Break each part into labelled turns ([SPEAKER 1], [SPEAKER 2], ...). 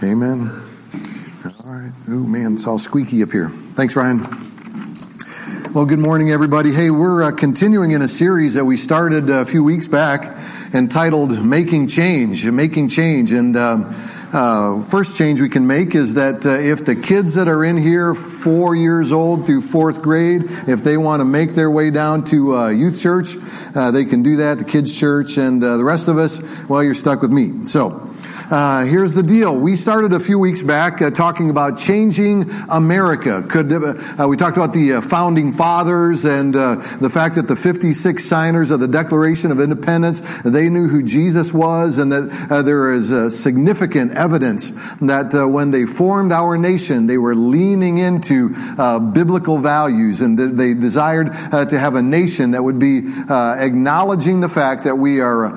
[SPEAKER 1] Amen. All right. Oh man, it's all squeaky up here. Thanks, Ryan. Well, good morning, everybody. Hey, we're uh, continuing in a series that we started a few weeks back entitled "Making Change." Making change, and uh, uh, first change we can make is that uh, if the kids that are in here, four years old through fourth grade, if they want to make their way down to uh, youth church, uh, they can do that. The kids' church, and the rest of us, well, you're stuck with me. So. Uh, here's the deal. We started a few weeks back uh, talking about changing America. Could uh, we talked about the uh, founding fathers and uh, the fact that the 56 signers of the Declaration of Independence they knew who Jesus was, and that uh, there is significant evidence that when they formed our nation, they were leaning into biblical values, and they desired to have a nation that would be acknowledging the fact that we are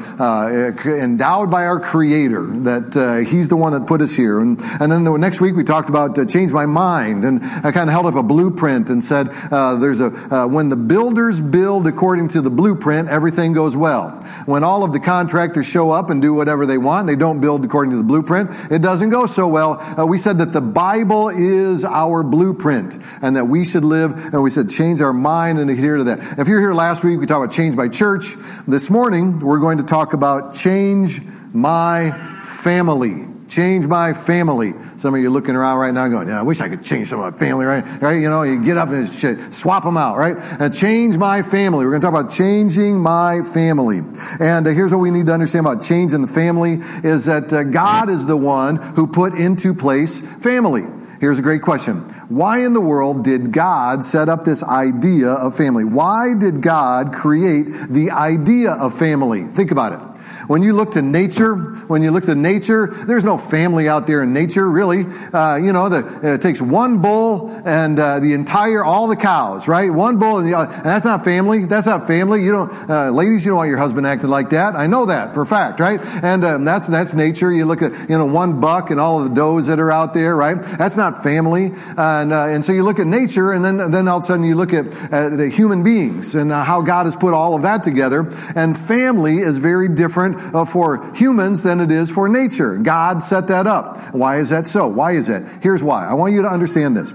[SPEAKER 1] endowed by our Creator that that uh, He's the one that put us here. And, and then the next week we talked about uh, change my mind, and I kind of held up a blueprint and said, uh, "There's a uh, when the builders build according to the blueprint, everything goes well. When all of the contractors show up and do whatever they want, they don't build according to the blueprint. It doesn't go so well. Uh, we said that the Bible is our blueprint, and that we should live. And we said change our mind and adhere to that. If you're here last week, we talked about change by church. This morning, we're going to talk about change my family. Change my family. Some of you looking around right now going, yeah, I wish I could change some of my family, right? Right? You know, you get up and shit, swap them out, right? And change my family. We're going to talk about changing my family. And uh, here's what we need to understand about changing the family is that uh, God is the one who put into place family. Here's a great question. Why in the world did God set up this idea of family? Why did God create the idea of family? Think about it. When you look to nature, when you look to nature, there's no family out there in nature, really. Uh, you know, the, it takes one bull and uh, the entire, all the cows, right? One bull and, the, uh, and that's not family. That's not family. You don't, uh, ladies, you don't want your husband acting like that. I know that for a fact, right? And um, that's that's nature. You look at you know one buck and all of the does that are out there, right? That's not family. And uh, and so you look at nature, and then then all of a sudden you look at the human beings and uh, how God has put all of that together. And family is very different uh, for humans than it is for nature. God set that up. Why is that so? Why is that? Here's why. I want you to understand this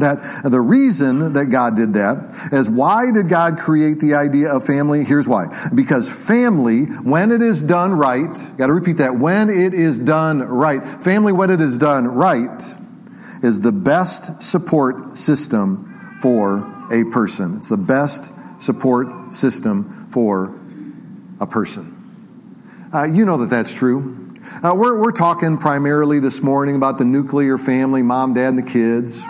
[SPEAKER 1] that the reason that God did that is why did God create the idea of family? Here's why. Because family, when it is done right, gotta repeat that, when it is done right, family, when it is done right, is the best support system for a person. It's the best support system for a person. Uh, you know that that's true. Uh, we're, we're talking primarily this morning about the nuclear family, mom, dad, and the kids.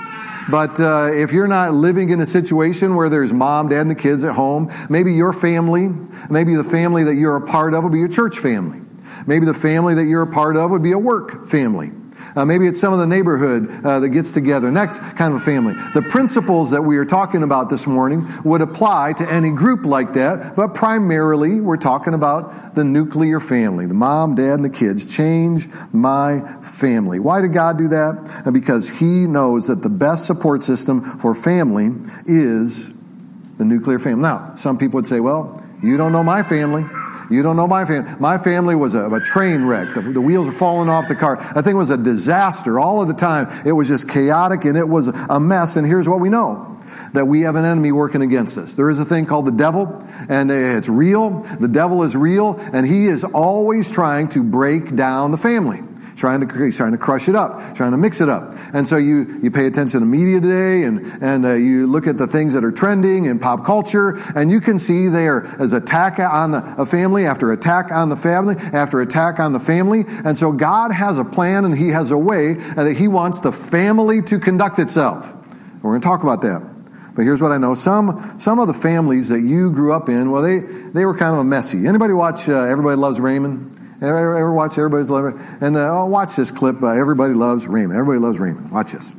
[SPEAKER 1] But uh, if you're not living in a situation where there's mom, dad, and the kids at home, maybe your family, maybe the family that you're a part of will be your church family. Maybe the family that you're a part of would be a work family. Uh, maybe it's some of the neighborhood uh, that gets together. and that's kind of a family. The principles that we are talking about this morning would apply to any group like that, but primarily we're talking about the nuclear family, the mom, dad, and the kids. Change my family. Why did God do that? Uh, because He knows that the best support system for family is the nuclear family. Now, some people would say, well, you don't know my family. You don't know my family. My family was a, a train wreck. The, the, wheels were falling off the car. That thing was a disaster all of the time. It was just chaotic and it was a mess. And here's what we know. That we have an enemy working against us. There is a thing called the devil, and it's real. The devil is real, and he is always trying to break down the family trying to trying to crush it up, trying to mix it up. And so you you pay attention to media today, and and uh, you look at the things that are trending in pop culture, and you can see there is attack on the a family after attack on the family after attack on the family. And so God has a plan, and He has a way and that He wants the family to conduct itself. We're going to talk about that. But here's what I know: some some of the families that you grew up in, well, they they were kind of a messy. Anybody watch uh, Everybody Loves Raymond? Ever, ever watch Everybody's Love And uh, oh, watch this clip. Uh, Everybody loves Raymond. Everybody loves Raymond. Watch this.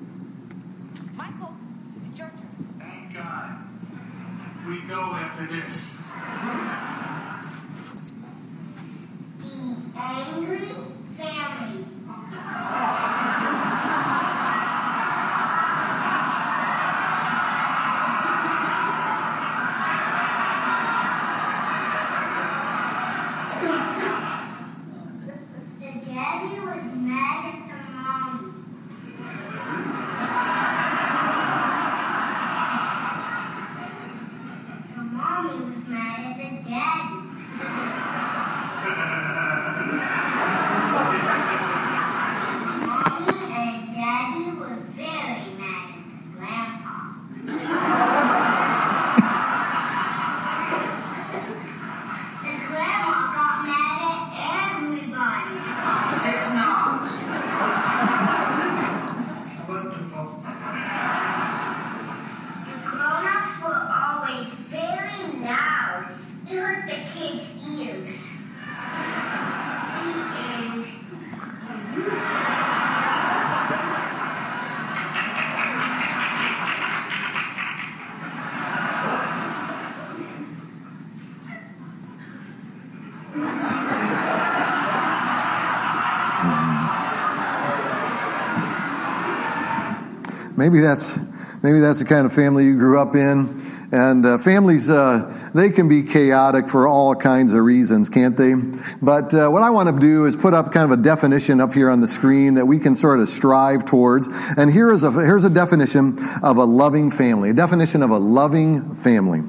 [SPEAKER 1] Maybe that's, maybe that's the kind of family you grew up in. And uh, families, uh, they can be chaotic for all kinds of reasons, can't they? But uh, what I want to do is put up kind of a definition up here on the screen that we can sort of strive towards. And here is a, here's a definition of a loving family, a definition of a loving family.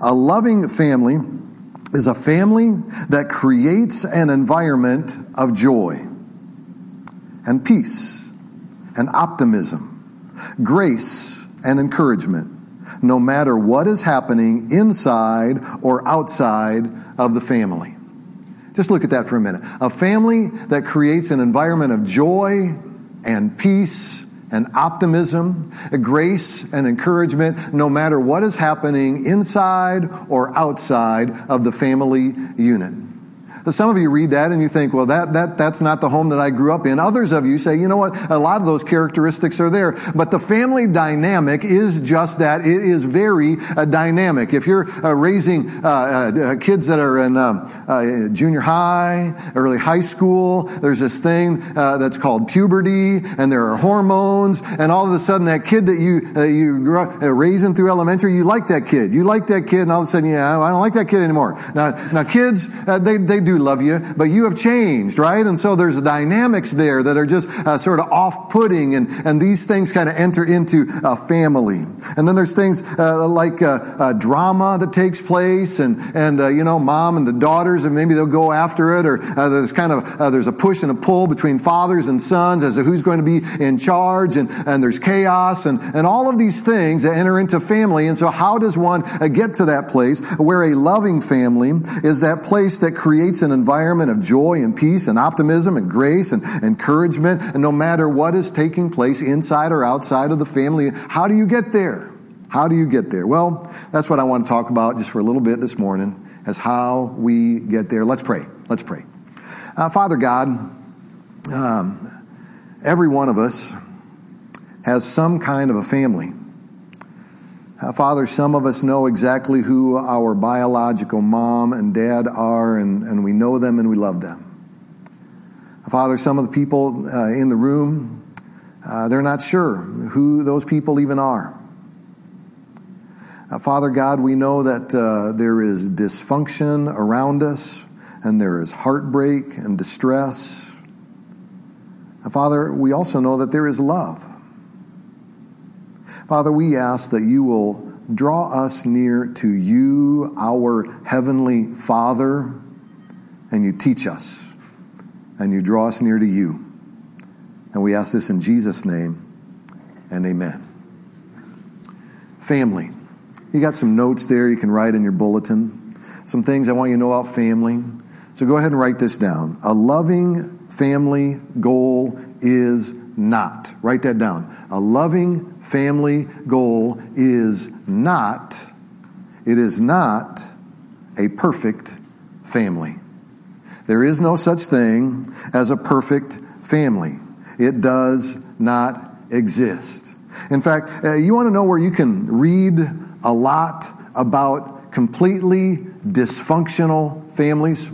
[SPEAKER 1] A loving family is a family that creates an environment of joy and peace and optimism, grace and encouragement no matter what is happening inside or outside of the family. Just look at that for a minute. A family that creates an environment of joy and peace and optimism, grace and encouragement, no matter what is happening inside or outside of the family unit. Some of you read that and you think, well, that, that, that's not the home that I grew up in. Others of you say, you know what? A lot of those characteristics are there. But the family dynamic is just that. It is very uh, dynamic. If you're uh, raising uh, uh kids that are in um, uh, junior high, early high school, there's this thing uh, that's called puberty and there are hormones and all of a sudden that kid that you, you grew up raising through elementary, you like that kid. You like that kid and all of a sudden, yeah, I don't like that kid anymore. Now, now kids, they, they do do love you, but you have changed, right? And so there's dynamics there that are just uh, sort of off-putting, and, and these things kind of enter into a family. And then there's things uh, like uh, uh drama that takes place, and and uh, you know, mom and the daughters, and maybe they'll go after it, or there's kind of there's a push and a pull between fathers and sons as to who's going to be in charge, and and there's chaos, and and all of these things that enter into family. And so, how does one get to that place where a loving family is that place that creates creates an environment of joy and peace and optimism and grace and encouragement. And no matter what is taking place inside or outside of the family, how do you get there? How do you get there? Well, that's what I want to talk about just for a little bit this morning as how we get there. Let's pray. Let's pray. Uh, Father God, um, every one of us has some kind of a family. Uh, Father, some of us know exactly who our biological mom and dad are, and, and we know them and we love them. Father, some of the people uh, in the room, uh, they're not sure who those people even are. Uh, Father God, we know that uh, there is dysfunction around us, and there is heartbreak and distress. Uh, Father, we also know that there is love. Father, we ask that you will draw us near to you, our Heavenly Father, and you teach us, and you draw us near to you. And we ask this in Jesus' name, and amen. Family. You got some notes there you can write in your bulletin. Some things I want you to know about family. So go ahead and write this down. A loving family goal is not. Write that down. A loving family goal is not, it is not a perfect family. There is no such thing as a perfect family. It does not exist. In fact, uh, you want to know where you can read a lot about completely dysfunctional families?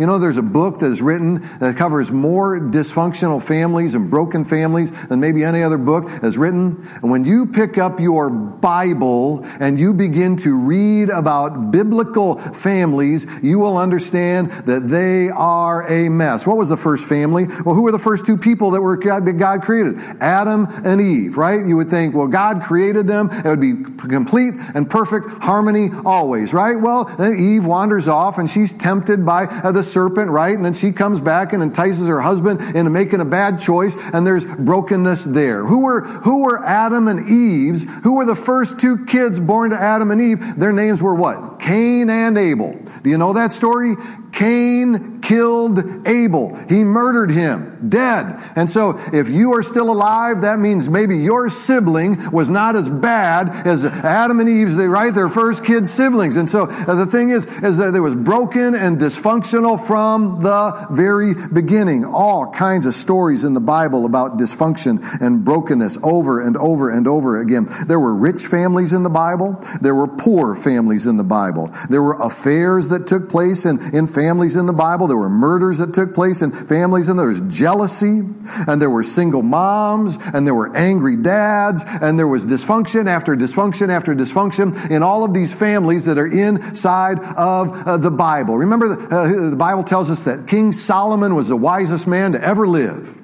[SPEAKER 1] You know, there's a book that is written that covers more dysfunctional families and broken families than maybe any other book that's written. And when you pick up your Bible and you begin to read about biblical families, you will understand that they are a mess. What was the first family? Well, who were the first two people that were that God created? Adam and Eve, right? You would think, well, God created them. It would be complete and perfect harmony always, right? Well, then Eve wanders off and she's tempted by the serpent, right? And then she comes back and entices her husband into making a bad choice, and there's brokenness there. Who were, who were Adam and Eve's? Who were the first two kids born to Adam and Eve? Their names were what? Cain and Abel. Do you know that story? Cain killed Abel. He murdered him, dead. And so if you are still alive, that means maybe your sibling was not as bad as Adam and Eve's, they, right? Their first kid siblings. And so uh, the thing is, is that there was broken and dysfunctional from the very beginning. All kinds of stories in the Bible about dysfunction and brokenness over and over and over again. There were rich families in the Bible. There were poor families in the Bible. There were affairs that took place in, in families in the Bible. There were murders that took place in families and there was jealousy and there were single moms and there were angry dads and there was dysfunction after dysfunction after dysfunction in all of these families that are inside of uh, the Bible. Remember, the, uh, the Bible tells us that King Solomon was the wisest man to ever live.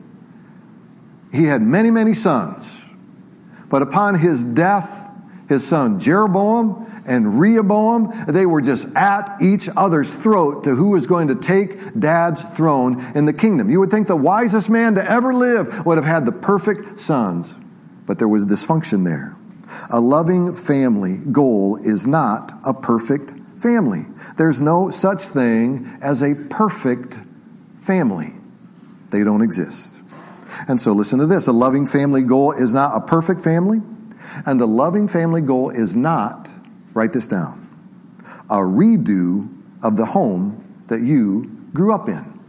[SPEAKER 1] He had many, many sons. But upon his death, his son Jeroboam and Rehoboam, they were just at each other's throat to who was going to take dad's throne in the kingdom. You would think the wisest man to ever live would have had the perfect sons, but there was dysfunction there. A loving family goal is not a perfect family. There's no such thing as a perfect family. They don't exist. And so listen to this. A loving family goal is not a perfect family, and a loving family goal is not Write this down. A redo of the home that you grew up in.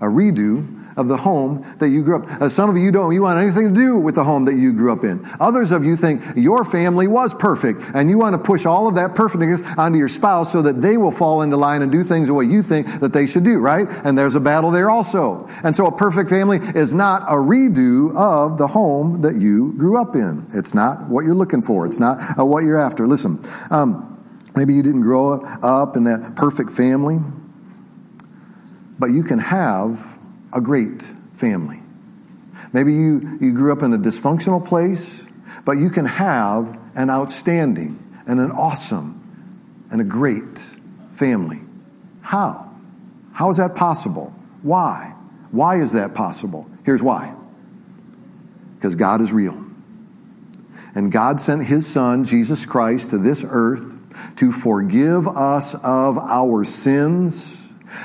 [SPEAKER 1] A redo of the home that you grew up. Uh, some of you don't you want anything to do with the home that you grew up in. Others of you think your family was perfect and you want to push all of that perfectness onto your spouse so that they will fall into line and do things the way you think that they should do, right? And there's a battle there also. And so a perfect family is not a redo of the home that you grew up in. It's not what you're looking for. It's not uh, what you're after. Listen, um, maybe you didn't grow up in that perfect family, but you can have a great family. Maybe you, you grew up in a dysfunctional place, but you can have an outstanding and an awesome and a great family. How? How is that possible? Why? Why is that possible? Here's why. Because God is real. And God sent His Son, Jesus Christ, to this earth to forgive us of our sins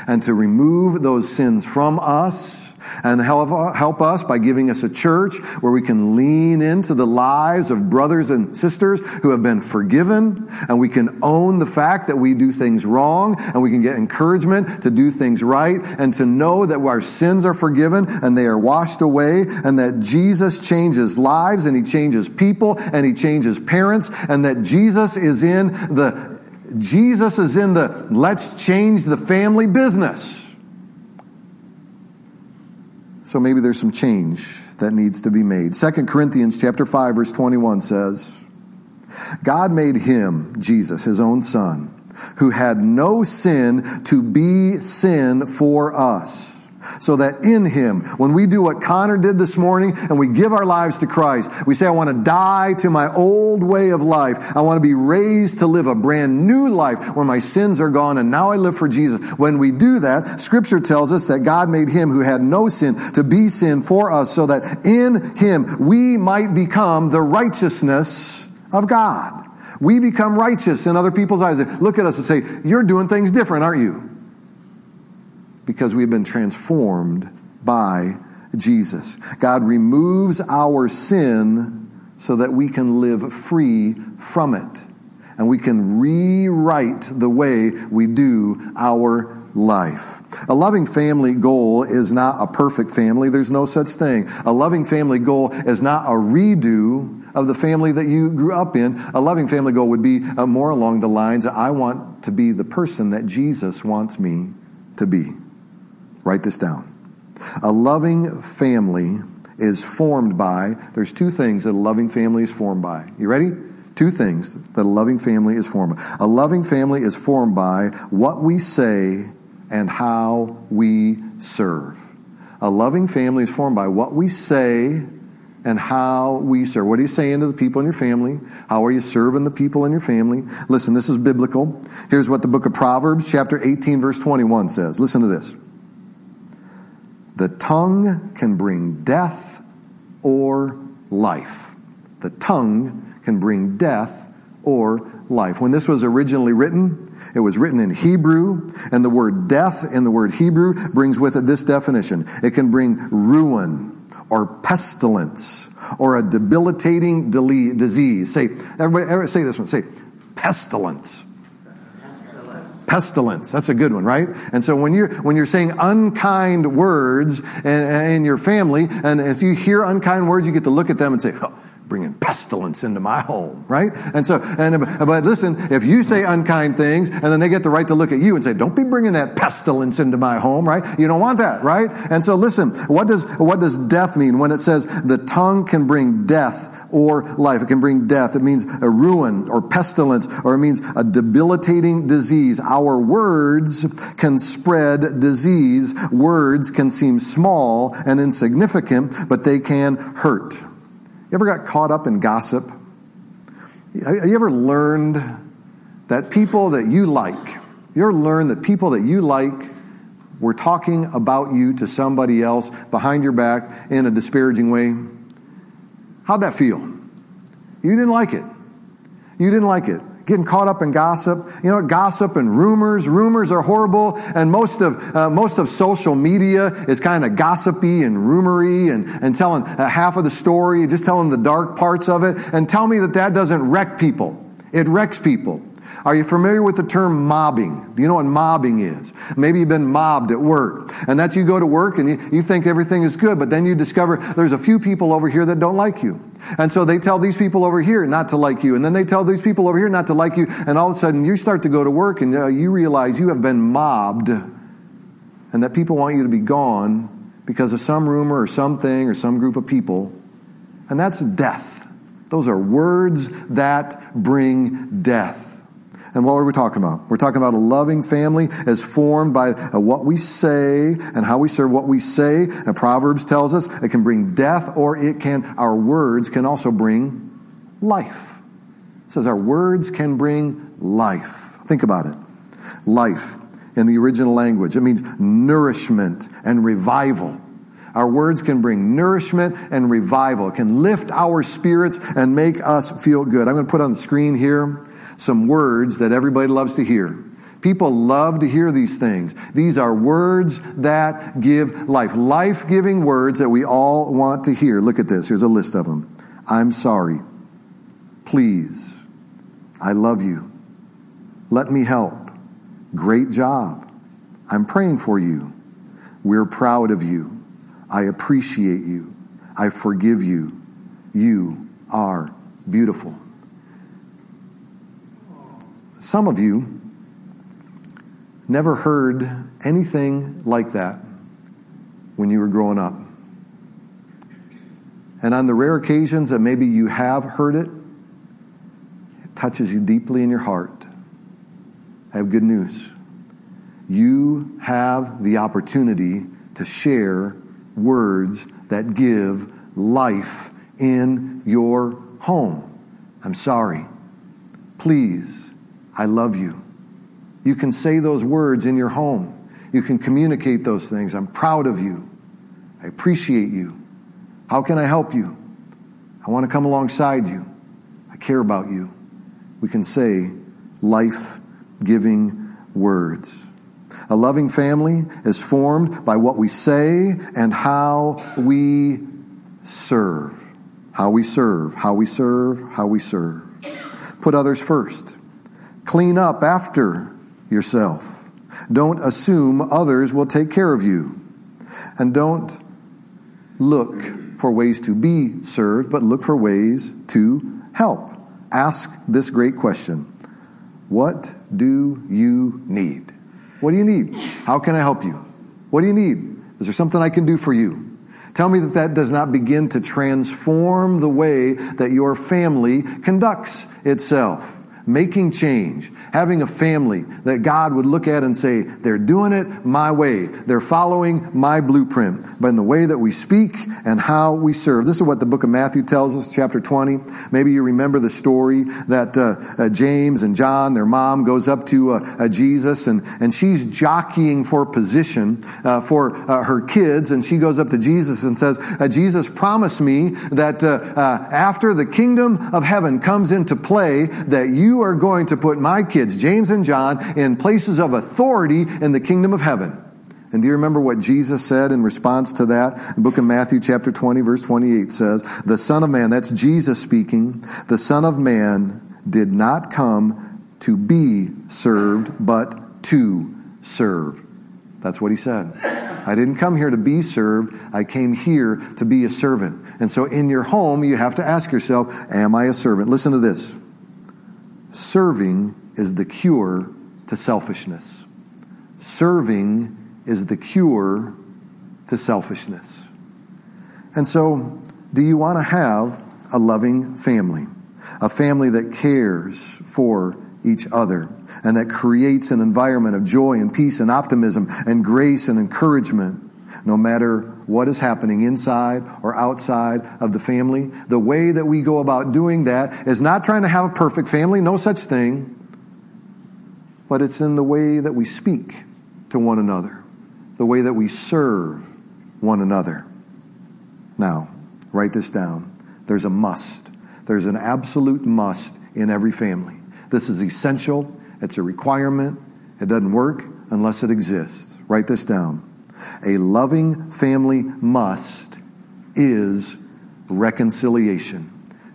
[SPEAKER 1] and to remove those sins from us and help, us by giving us a church where we can lean into the lives of brothers and sisters who have been forgiven and we can own the fact that we do things wrong and we can get encouragement to do things right and to know that our sins are forgiven and they are washed away and that Jesus changes lives and he changes people and he changes parents and that Jesus is in the Jesus is in the let's change the family business. So maybe there's some change that needs to be made. 2 Corinthians chapter 5 verse 21 says, God made him, Jesus, his own son, who had no sin to be sin for us so that in Him, when we do what Connor did this morning and we give our lives to Christ, we say, I want to die to my old way of life. I want to be raised to live a brand new life where my sins are gone and now I live for Jesus. When we do that, scripture tells us that God made Him who had no sin to be sin for us so that in Him we might become the righteousness of God. We become righteous in other people's eyes. Look at us and say, you're doing things different, aren't you? Because we've been transformed by Jesus. God removes our sin so that we can live free from it. And we can rewrite the way we do our life. A loving family goal is not a perfect family. There's no such thing. A loving family goal is not a redo of the family that you grew up in. A loving family goal would be uh, more along the lines I want to be the person that Jesus wants me to be. Write this down. A loving family is formed by, there's two things that a loving family is formed by. You ready? Two things that a loving family is formed by. A loving family is formed by what we say and how we serve. A loving family is formed by what we say and how we serve. What are you saying to the people in your family? How are you serving the people in your family? Listen, this is biblical. Here's what the book of Proverbs, chapter 18, verse 21 says. Listen to this. The tongue can bring death or life. The tongue can bring death or life. When this was originally written, it was written in Hebrew, and the word death in the word Hebrew brings with it this definition. It can bring ruin or pestilence or a debilitating disease. Say, everybody, everybody say this one. Say, pestilence pestilence. That's a good one, right? And so when you're, when you're saying unkind words in, in your family, and as you hear unkind words, you get to look at them and say, oh, bringing pestilence into my home, right? And so, and, but listen, if you say unkind things and then they get the right to look at you and say, don't be bringing that pestilence into my home, right? You don't want that, right? And so listen, what does, what does death mean when it says the tongue can bring death or life? It can bring death. It means a ruin or pestilence or it means a debilitating disease. Our words can spread disease. Words can seem small and insignificant, but they can hurt. You ever got caught up in gossip? Have you ever learned that people that you like, you ever learned that people that you like were talking about you to somebody else behind your back in a disparaging way? How'd that feel? You didn't like it. You didn't like it getting caught up in gossip. You know, gossip and rumors. Rumors are horrible, and most of uh, most of social media is kind of gossipy and rumory, and and telling uh, half of the story, just telling the dark parts of it. And tell me that that doesn't wreck people. It wrecks people. Are you familiar with the term mobbing? Do you know what mobbing is? Maybe you've been mobbed at work. And that's you go to work and you, you think everything is good, but then you discover there's a few people over here that don't like you. And so they tell these people over here not to like you. And then they tell these people over here not to like you. And all of a sudden you start to go to work and uh, you realize you have been mobbed and that people want you to be gone because of some rumor or something or some group of people. And that's death. Those are words that bring death. And what are we talking about? We're talking about a loving family as formed by uh, what we say and how we serve what we say. And Proverbs tells us it can bring death or it can, our words can also bring life. It says our words can bring life. Think about it. Life in the original language. It means nourishment and revival. Our words can bring nourishment and revival. It can lift our spirits and make us feel good. I'm going to put on the screen here some words that everybody loves to hear. People love to hear these things. These are words that give life. Life giving words that we all want to hear. Look at this. Here's a list of them. I'm sorry. Please. I love you. Let me help. Great job. I'm praying for you. We're proud of you. I appreciate you. I forgive you. You are beautiful. Some of you never heard anything like that when you were growing up. And on the rare occasions that maybe you have heard it, it touches you deeply in your heart. I have good news. You have the opportunity to share words that give life in your home. I'm sorry. Please I love you. You can say those words in your home. You can communicate those things. I'm proud of you. I appreciate you. How can I help you? I want to come alongside you. I care about you. We can say life giving words. A loving family is formed by what we say and how we serve. How we serve, how we serve, how we serve. Put others first. Clean up after yourself. Don't assume others will take care of you. And don't look for ways to be served, but look for ways to help. Ask this great question What do you need? What do you need? How can I help you? What do you need? Is there something I can do for you? Tell me that that does not begin to transform the way that your family conducts itself making change, having a family that God would look at and say, they're doing it my way. They're following my blueprint, but in the way that we speak and how we serve. This is what the book of Matthew tells us, chapter 20. Maybe you remember the story that uh, uh, James and John, their mom, goes up to uh, uh Jesus and, and she's jockeying for position uh, for uh, her kids. And she goes up to Jesus and says, Jesus promised me that after the kingdom of heaven comes into play, that you you are going to put my kids, James and John, in places of authority in the kingdom of heaven. And do you remember what Jesus said in response to that? The book of Matthew chapter 20 verse 28 says, the son of man, that's Jesus speaking, the son of man did not come to be served, but to serve. That's what he said. I didn't come here to be served. I came here to be a servant. And so in your home, you have to ask yourself, am I a servant? Listen to this. Serving is the cure to selfishness. Serving is the cure to selfishness. And so, do you want to have a loving family? A family that cares for each other and that creates an environment of joy and peace and optimism and grace and encouragement no matter what is happening inside or outside of the family. The way that we go about doing that is not trying to have a perfect family, no such thing, but it's in the way that we speak to one another, the way that we serve one another. Now, write this down. There's a must. There's an absolute must in every family. This is essential. It's a requirement. It doesn't work unless it exists. Write this down. A loving family must is reconciliation.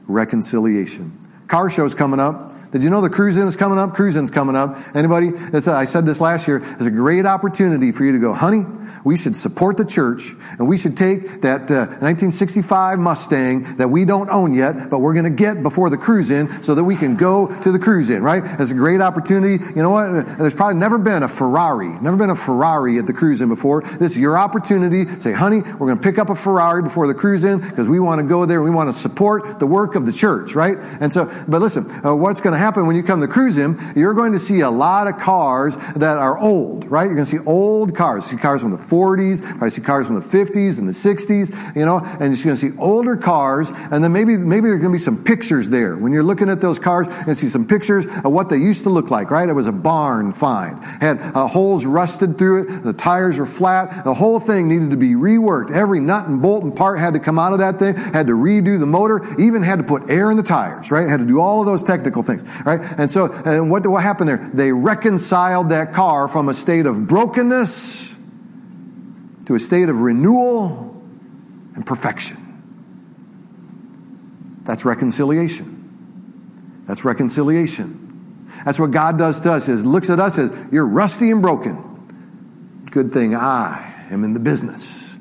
[SPEAKER 1] Reconciliation. Car show's coming up. Did you know the cruise in is coming up? Cruise in's coming up. Anybody? I said this last year. It's a great opportunity for you to go, honey, we should support the church and we should take that uh, 1965 Mustang that we don't own yet, but we're going to get before the cruise in so that we can go to the cruise in, right? It's a great opportunity. You know what? There's probably never been a Ferrari, never been a Ferrari at the cruise in before. This is your opportunity. Say, honey, we're going to pick up a Ferrari before the cruise in because we want to go there. We want to support the work of the church, right? And so, but listen, uh, what's going to happen when you come to cruise in? You're going to see a lot of cars that are old, right? You're going to see old cars. See cars from the 40s, probably see cars from the 50s and the 60s, you know, and you're going to see older cars, and then maybe, maybe there's going to be some pictures there. When you're looking at those cars, and see some pictures of what they used to look like, right? It was a barn find. Had uh, holes rusted through it, the tires were flat, the whole thing needed to be reworked. Every nut and bolt and part had to come out of that thing, had to redo the motor, even had to put air in the tires, right? Had to do all of those technical things, right? And so, and what, what happened there? They reconciled that car from a state of brokenness to a state of renewal and perfection. That's reconciliation. That's reconciliation. That's what God does to us is looks at us as you're rusty and broken. Good thing I am in the business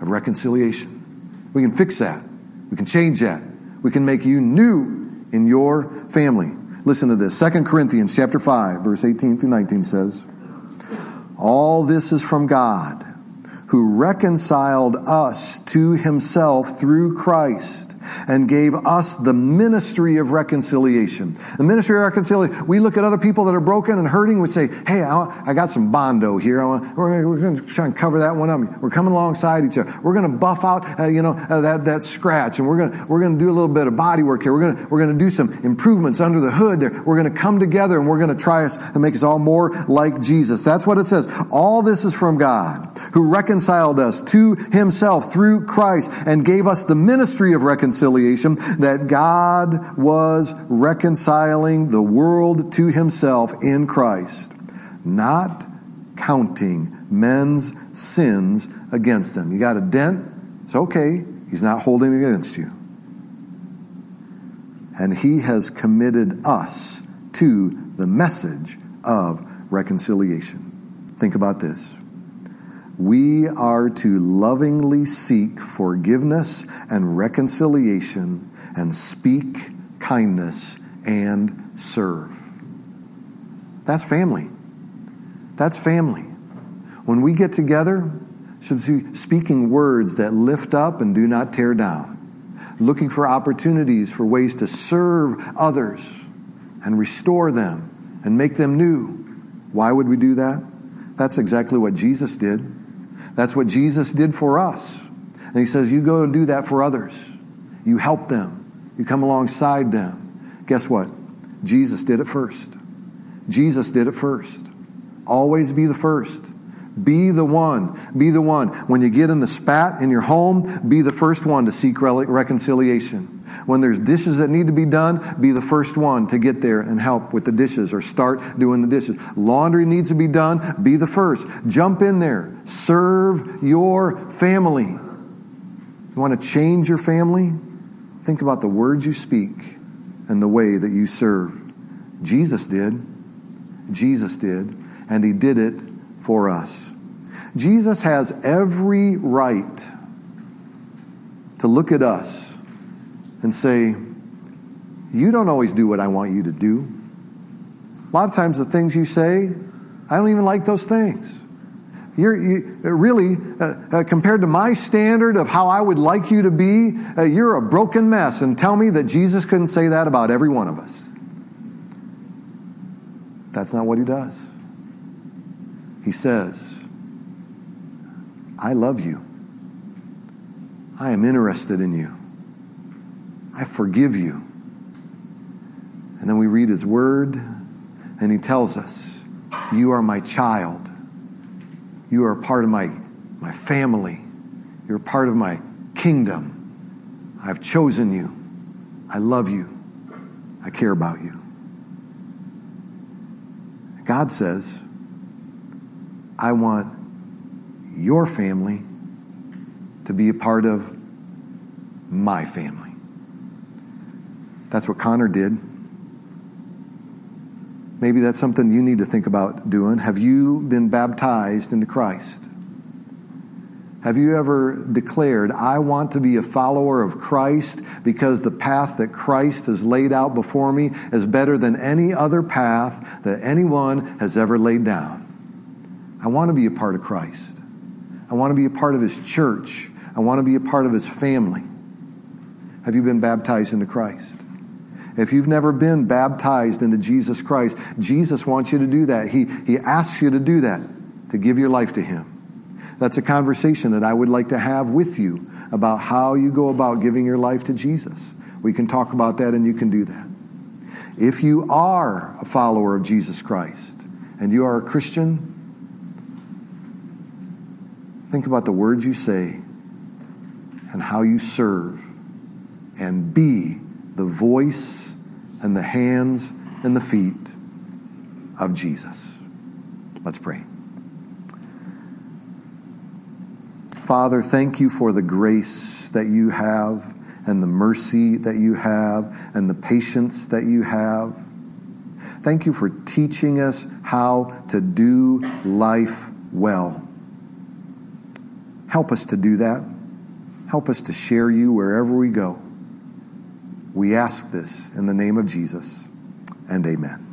[SPEAKER 1] of reconciliation. We can fix that. We can change that. We can make you new in your family. Listen to this. 2 Corinthians chapter 5 verse 18 through 19 says, All this is from God who reconciled us to himself through Christ and gave us the ministry of reconciliation. The ministry of reconciliation, we look at other people that are broken and hurting, we say, hey, I, got some bondo here. we're, going to try and cover that one up. We're coming alongside each other. We're going to buff out, uh, you know, uh, that, that scratch and we're going to, we're going to do a little bit of body work here. We're going to, we're going to do some improvements under the hood there. We're going to come together and we're going to try us to make us all more like Jesus. That's what it says. All this is from God who reconciled us to himself through Christ and gave us the ministry of reconciliation reconciliation, that God was reconciling the world to himself in Christ, not counting men's sins against them. You got a dent? It's okay. He's not holding it against you. And he has committed us to the message of reconciliation. Think about this we are to lovingly seek forgiveness and reconciliation and speak kindness and serve. That's family. That's family. When we get together, should be speaking words that lift up and do not tear down. Looking for opportunities for ways to serve others and restore them and make them new. Why would we do that? That's exactly what Jesus did. That's what Jesus did for us. And he says, you go and do that for others. You help them. You come alongside them. Guess what? Jesus did it first. Jesus did it first. Always be the first. Be the one. Be the one. When you get in the spat in your home, be the first one to seek reconciliation. When there's dishes that need to be done, be the first one to get there and help with the dishes or start doing the dishes. Laundry needs to be done, be the first. Jump in there. Serve your family. You want to change your family? Think about the words you speak and the way that you serve. Jesus did. Jesus did. And he did it for us. Jesus has every right to look at us and say, You don't always do what I want you to do. A lot of times, the things you say, I don't even like those things. You're you, really, uh, uh, compared to my standard of how I would like you to be, uh, you're a broken mess. And tell me that Jesus couldn't say that about every one of us. That's not what he does. He says, I love you. I am interested in you. I forgive you. And then we read his word, and he tells us, You are my child. You are part of my, my family. You're part of my kingdom. I've chosen you. I love you. I care about you. God says, I want your family to be a part of my family. That's what Connor did. Maybe that's something you need to think about doing. Have you been baptized into Christ? Have you ever declared, I want to be a follower of Christ because the path that Christ has laid out before me is better than any other path that anyone has ever laid down? I want to be a part of Christ. I want to be a part of His church. I want to be a part of His family. Have you been baptized into Christ? If you've never been baptized into Jesus Christ, Jesus wants you to do that. He, he asks you to do that, to give your life to Him. That's a conversation that I would like to have with you about how you go about giving your life to Jesus. We can talk about that and you can do that. If you are a follower of Jesus Christ and you are a Christian, think about the words you say and how you serve and be the voice and the hands and the feet of Jesus. Let's pray. Father, thank you for the grace that you have and the mercy that you have and the patience that you have. Thank you for teaching us how to do life well. Help us to do that. Help us to share you wherever we go. We ask this in the name of Jesus and amen.